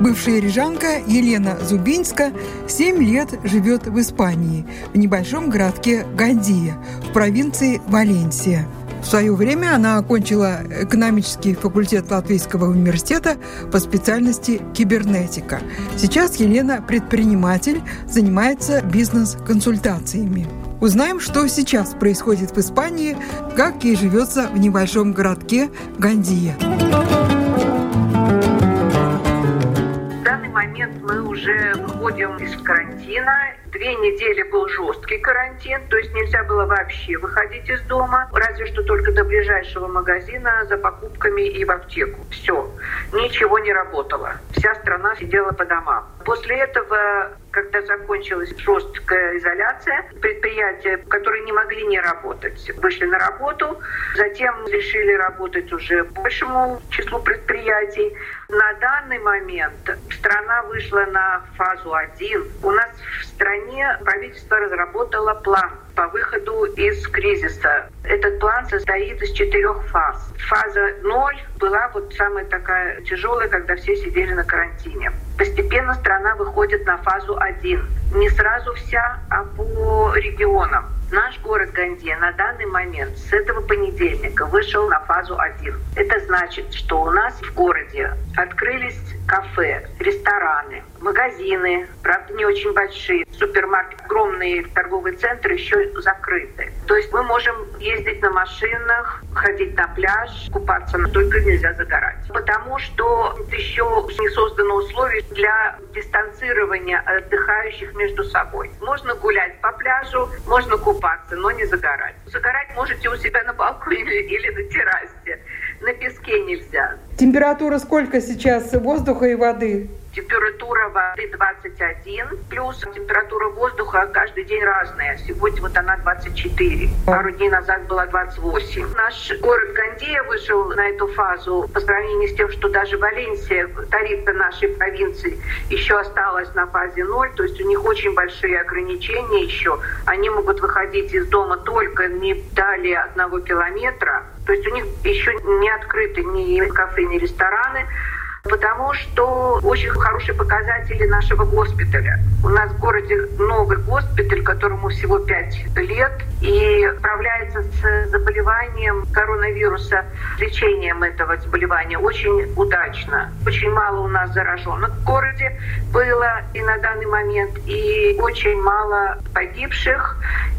Бывшая рижанка Елена Зубинска 7 лет живет в Испании, в небольшом городке Гандия, в провинции Валенсия. В свое время она окончила экономический факультет Латвийского университета по специальности кибернетика. Сейчас Елена предприниматель, занимается бизнес-консультациями. Узнаем, что сейчас происходит в Испании, как ей живется в небольшом городке Гандия. Уже выходим из карантина. Две недели был жесткий карантин, то есть нельзя было вообще выходить из дома, разве что только до ближайшего магазина за покупками и в аптеку. Все, ничего не работало. Вся страна сидела по домам. После этого когда закончилась жесткая изоляция, предприятия, которые не могли не работать, вышли на работу, затем решили работать уже большему числу предприятий. На данный момент страна вышла на фазу 1. У нас в стране правительство разработало план по выходу из кризиса. Этот план состоит из четырех фаз. Фаза 0 была вот самая такая тяжелая, когда все сидели на карантине. Постепенно страна выходит на фазу 1. Не сразу вся, а по регионам. Наш город Гандия на данный момент с этого понедельника вышел на фазу 1. Это значит, что у нас в городе открылись кафе, рестораны, магазины, правда не очень большие, супермаркет, огромные торговые центры еще закрыты. То есть мы можем ездить на машинах, ходить на пляж, купаться, но только нельзя загорать. Потому что еще не создано условий для дистанцирования отдыхающих между собой. Можно гулять по пляжу, можно купаться, но не загорать. Загорать можете у себя на балконе или на террасе. На песке нельзя. Температура сколько сейчас воздуха и воды? Температура воды 21, плюс температура воздуха каждый день разная. Сегодня вот она 24, пару дней назад была 28. Наш город Гандия вышел на эту фазу по сравнению с тем, что даже Валенсия, столица нашей провинции, еще осталась на фазе 0, то есть у них очень большие ограничения еще. Они могут выходить из дома только не далее одного километра, то есть у них еще не открыты ни кафе, ни рестораны потому что очень хорошие показатели нашего госпиталя. У нас в городе новый госпиталь, которому всего 5 лет, и справляется с заболеванием коронавируса, лечением этого заболевания очень удачно. Очень мало у нас зараженных в городе было и на данный момент, и очень мало погибших.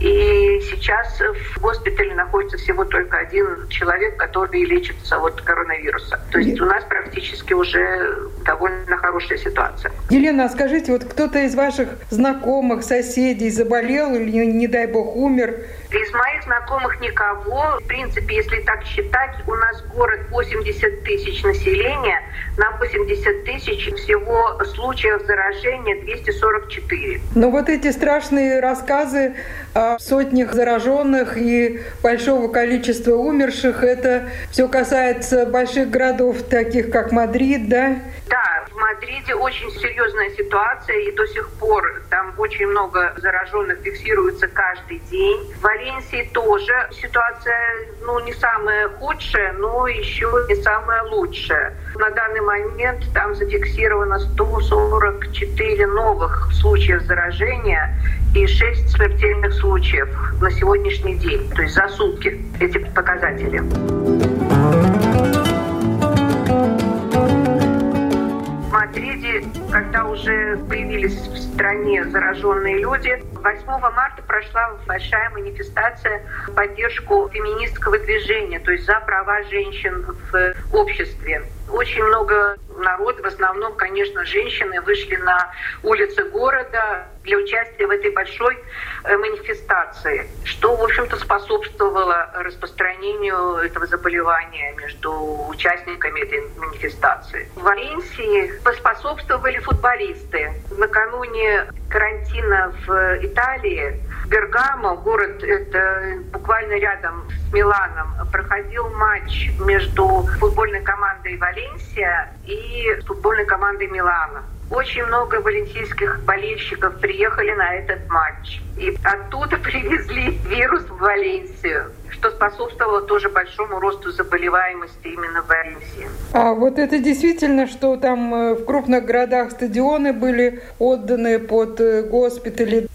И сейчас в госпитале находится всего только один человек, который лечится от коронавируса. То есть у нас практически уже довольно хорошая ситуация. Елена, а скажите, вот кто-то из ваших знакомых, соседей заболел или, не дай бог, умер? Из моих знакомых никого. В принципе, если так считать, у нас город 80 тысяч населения, на 80 тысяч всего случаев заражения 244. Но вот эти страшные рассказы о сотнях зараженных и большого количества умерших, это все касается больших городов, таких как Мадрид, да? Да, в Мадриде очень серьезная ситуация, и до сих пор там очень много зараженных фиксируется каждый день. В Валенсии тоже ситуация ну, не самая худшая, но еще не самая лучшая. На данный момент там зафиксировано 144 новых случаев заражения и 6 смертельных случаев на сегодняшний день, то есть за сутки эти показатели. Мадриде, когда уже появились в стране зараженные люди, 8 марта прошла большая манифестация в поддержку феминистского движения, то есть за права женщин в обществе. Очень много народа, в основном, конечно, женщины, вышли на улицы города для участия в этой большой э, манифестации, что, в общем-то, способствовало распространению этого заболевания между участниками этой манифестации. В Валенсии поспособствовали футболисты. Накануне карантина в Италии Бергамо, город это буквально рядом с Миланом, проходил матч между футбольной командой Валенсия и футбольной командой Милана. Очень много валенсийских болельщиков приехали на этот матч. И оттуда привезли вирус в Валенсию что способствовало тоже большому росту заболеваемости именно в Валенсии. А вот это действительно, что там э, в крупных городах стадионы были отданы под э, госпитали?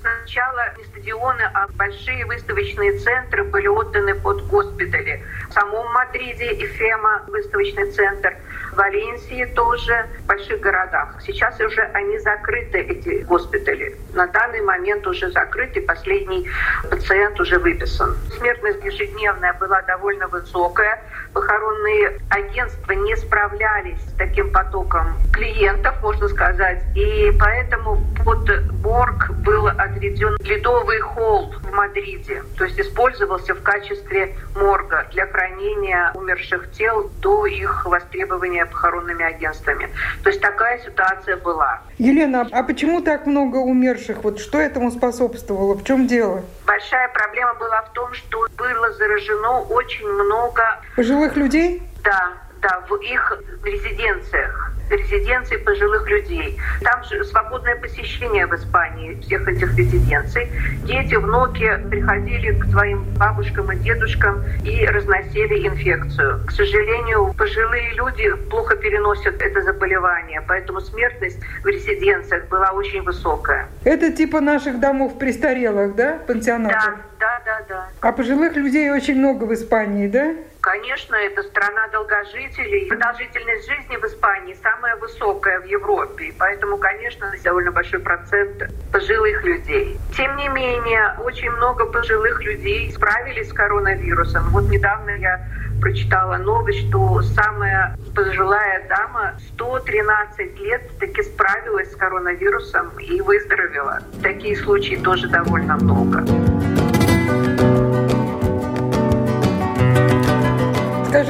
Сначала не стадионы, а большие выставочные центры были отданы под госпитали. В самом Мадриде и Фема выставочный центр – Валенсии тоже, в больших городах. Сейчас уже они закрыты, эти госпитали. На данный момент уже закрыты, последний пациент уже выписан. Смертность ежедневная была довольно высокая. Похоронные агентства не справлялись с таким потоком клиентов, можно сказать, и поэтому под морг был отведен ледовый холл в Мадриде, то есть использовался в качестве морга для хранения умерших тел до их востребования похоронными агентствами. То есть такая ситуация была. Елена, а почему так много умерших? Вот что этому способствовало? В чем дело? Большая проблема была в том, что было заражено очень много... Пожилых людей? Да, да, в их резиденциях резиденции пожилых людей. Там же свободное посещение в Испании всех этих резиденций. Дети, внуки приходили к своим бабушкам и дедушкам и разносили инфекцию. К сожалению, пожилые люди плохо переносят это заболевание, поэтому смертность в резиденциях была очень высокая. Это типа наших домов престарелых, да, пансионатов? Да, да, да, да. А пожилых людей очень много в Испании, да? Конечно, это страна долгожителей. Продолжительность жизни в Испании самая высокая в Европе. Поэтому, конечно, довольно большой процент пожилых людей. Тем не менее, очень много пожилых людей справились с коронавирусом. Вот недавно я прочитала новость, что самая пожилая дама 113 лет таки справилась с коронавирусом и выздоровела. Такие случаи тоже довольно много.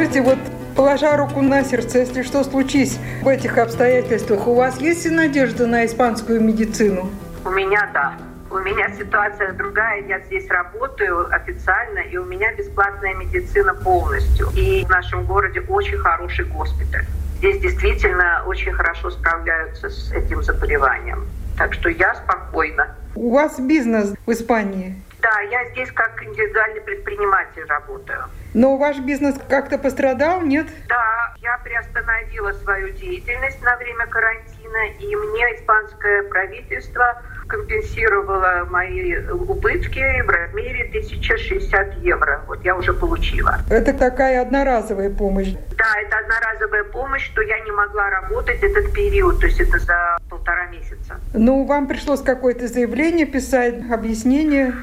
Скажите, вот положа руку на сердце, если что случись в этих обстоятельствах, у вас есть надежда на испанскую медицину? У меня да. У меня ситуация другая, я здесь работаю официально, и у меня бесплатная медицина полностью. И в нашем городе очень хороший госпиталь. Здесь действительно очень хорошо справляются с этим заболеванием. Так что я спокойна. У вас бизнес в Испании? Да, я здесь как индивидуальный предприниматель работаю. Но ваш бизнес как-то пострадал, нет? Да, я приостановила свою деятельность на время карантина, и мне испанское правительство компенсировала мои убытки в размере 1060 евро. Вот я уже получила. Это такая одноразовая помощь? Да, это одноразовая помощь, что я не могла работать этот период, то есть это за полтора месяца. Ну, вам пришлось какое-то заявление писать, объяснение?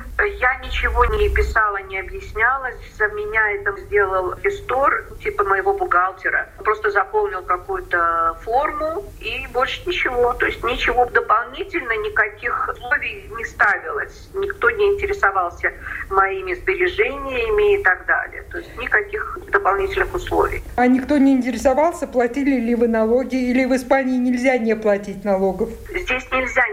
Ничего не писала, не объясняла. За меня это сделал Фистор, типа моего бухгалтера. Просто заполнил какую-то форму и больше ничего. То есть ничего дополнительно, никаких условий не ставилось. Никто не интересовался моими сбережениями и так далее. То есть никаких дополнительных условий. А никто не интересовался, платили ли вы налоги или в Испании нельзя не платить налогов? Здесь нельзя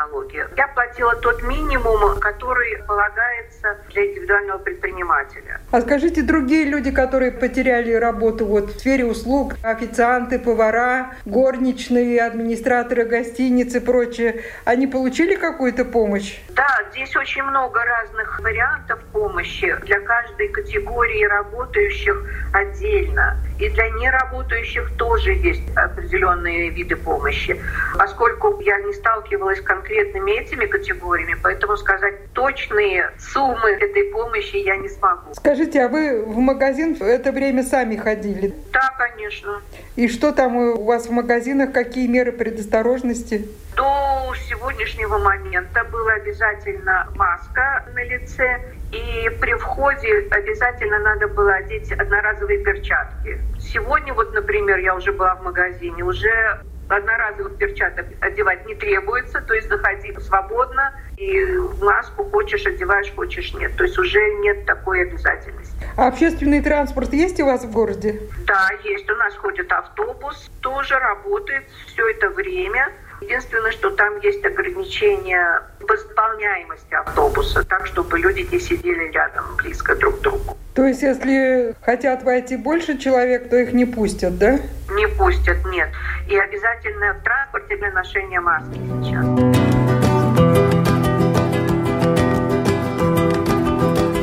налоги. Я платила тот минимум, который полагается для индивидуального предпринимателя. А скажите, другие люди, которые потеряли работу вот в сфере услуг, официанты, повара, горничные, администраторы гостиниц и прочее, они получили получили какую-то помощь? Да, здесь очень много разных вариантов помощи для каждой категории работающих отдельно. И для неработающих тоже есть определенные виды помощи. Поскольку я не сталкивалась с конкретными этими категориями, поэтому сказать точные суммы этой помощи я не смогу. Скажите, а вы в магазин в это время сами ходили? Да, конечно. И что там у вас в магазинах, какие меры предосторожности? До сегодняшнего момента была обязательно маска на лице, и при входе обязательно надо было одеть одноразовые перчатки. Сегодня вот, например, я уже была в магазине, уже одноразовых перчаток одевать не требуется, то есть заходи свободно, и маску хочешь одеваешь, хочешь нет. То есть уже нет такой обязательности. А общественный транспорт есть у вас в городе? Да, есть. У нас ходит автобус, тоже работает все это время. Единственное, что там есть ограничение по заполняемости автобуса, так, чтобы люди не сидели рядом близко друг к другу. То есть, если хотят войти больше человек, то их не пустят, да? Не пустят, нет. И обязательно в транспорте для ношения маски сейчас.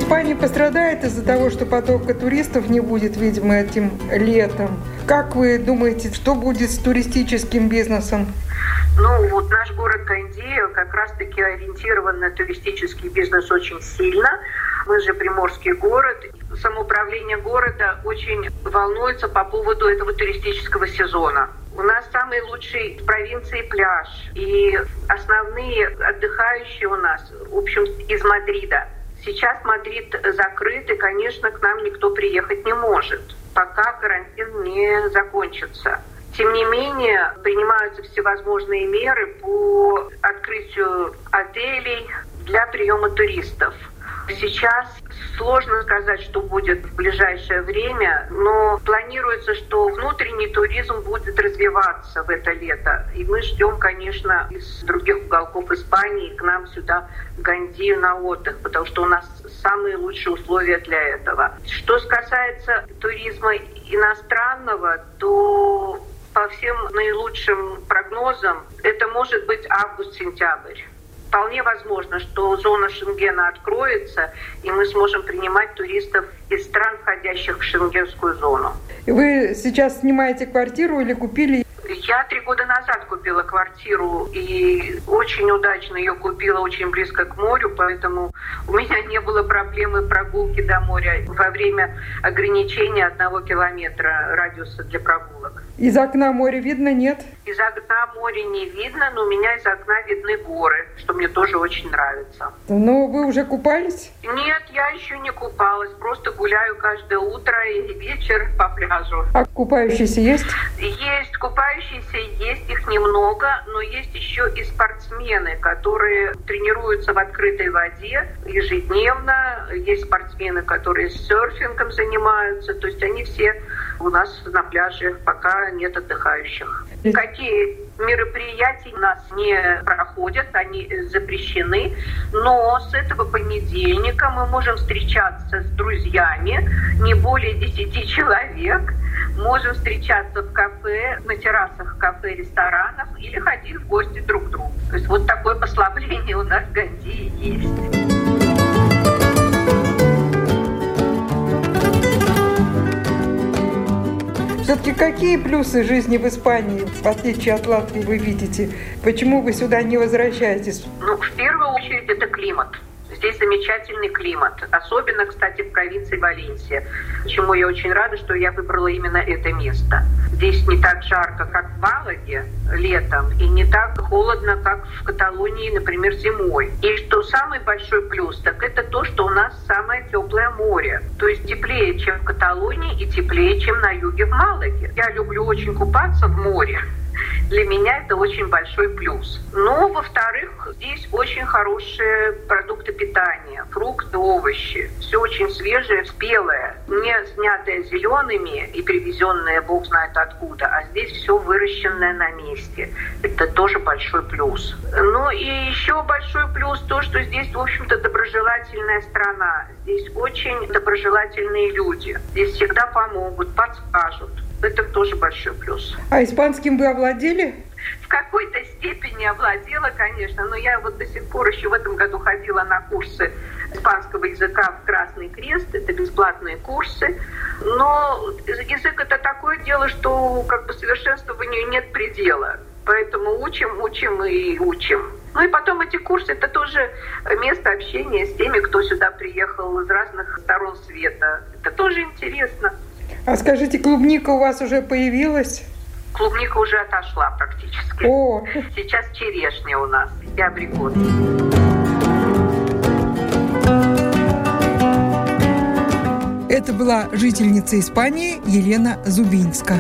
Испания пострадает из-за того, что потока туристов не будет, видимо, этим летом. Как вы думаете, что будет с туристическим бизнесом? Ну, вот наш город Кандия как раз-таки ориентирован на туристический бизнес очень сильно. Мы же приморский город. Самоуправление города очень волнуется по поводу этого туристического сезона. У нас самый лучший в провинции пляж. И основные отдыхающие у нас, в общем, из Мадрида. Сейчас Мадрид закрыт, и, конечно, к нам никто приехать не может, пока карантин не закончится. Тем не менее, принимаются всевозможные меры по открытию отелей для приема туристов. Сейчас сложно сказать, что будет в ближайшее время, но планируется, что внутренний туризм будет развиваться в это лето. И мы ждем, конечно, из других уголков Испании к нам сюда, в Гандию, на отдых, потому что у нас самые лучшие условия для этого. Что касается туризма иностранного, то по всем наилучшим прогнозам это может быть август-сентябрь. Вполне возможно, что зона Шенгена откроется, и мы сможем принимать туристов из стран, входящих в шенгенскую зону. Вы сейчас снимаете квартиру или купили я три года назад купила квартиру и очень удачно ее купила очень близко к морю, поэтому у меня не было проблемы прогулки до моря во время ограничения одного километра радиуса для прогулок. Из окна море видно, нет? Из окна море не видно, но у меня из окна видны горы, что мне тоже очень нравится. Но вы уже купались? Нет, я еще не купалась. Просто гуляю каждое утро и вечер по пляжу. А купающиеся есть? Есть. Купающиеся есть, их немного, но есть еще и спортсмены, которые тренируются в открытой воде ежедневно. Есть спортсмены, которые серфингом занимаются. То есть они все у нас на пляже пока нет отдыхающих. Какие мероприятия у нас не проходят, они запрещены, но с этого понедельника мы можем встречаться с друзьями, не более 10 человек, можем встречаться в кафе, на террасах кафе, ресторанов или ходить в гости друг к другу. То есть вот такое послабление у нас в Гандии есть. Все-таки какие плюсы жизни в Испании, в отличие от Латвии, вы видите? Почему вы сюда не возвращаетесь? Ну, в первую очередь, это климат. Здесь замечательный климат, особенно, кстати, в провинции Валенсия, чему я очень рада, что я выбрала именно это место. Здесь не так жарко, как в Малаге летом, и не так холодно, как в Каталонии, например, зимой. И что самый большой плюс, так это то, что у нас самое теплое море. То есть теплее, чем в Каталонии, и теплее, чем на юге в Малаге. Я люблю очень купаться в море. Для меня это очень большой плюс. Но, во-вторых, здесь очень хорошие продукты питания, фрукты, овощи. Все очень свежее, спелое, не снятое зелеными и привезенное бог знает откуда, а здесь все выращенное на месте. Это тоже большой плюс. Ну и еще большой плюс то, что здесь, в общем-то, доброжелательная страна. Здесь очень доброжелательные люди. Здесь всегда помогут, подскажут. Это тоже большой плюс. А испанским вы овладели? В какой-то степени овладела, конечно, но я вот до сих пор еще в этом году ходила на курсы испанского языка в Красный Крест, это бесплатные курсы. Но язык это такое дело, что как бы совершенствованию нет предела. Поэтому учим, учим и учим. Ну и потом эти курсы, это тоже место общения с теми, кто сюда приехал из разных сторон света. Это тоже интересно. А скажите, клубника у вас уже появилась? Клубника уже отошла практически. О. Сейчас черешня у нас и абрикос. Это была жительница Испании Елена Зубинска.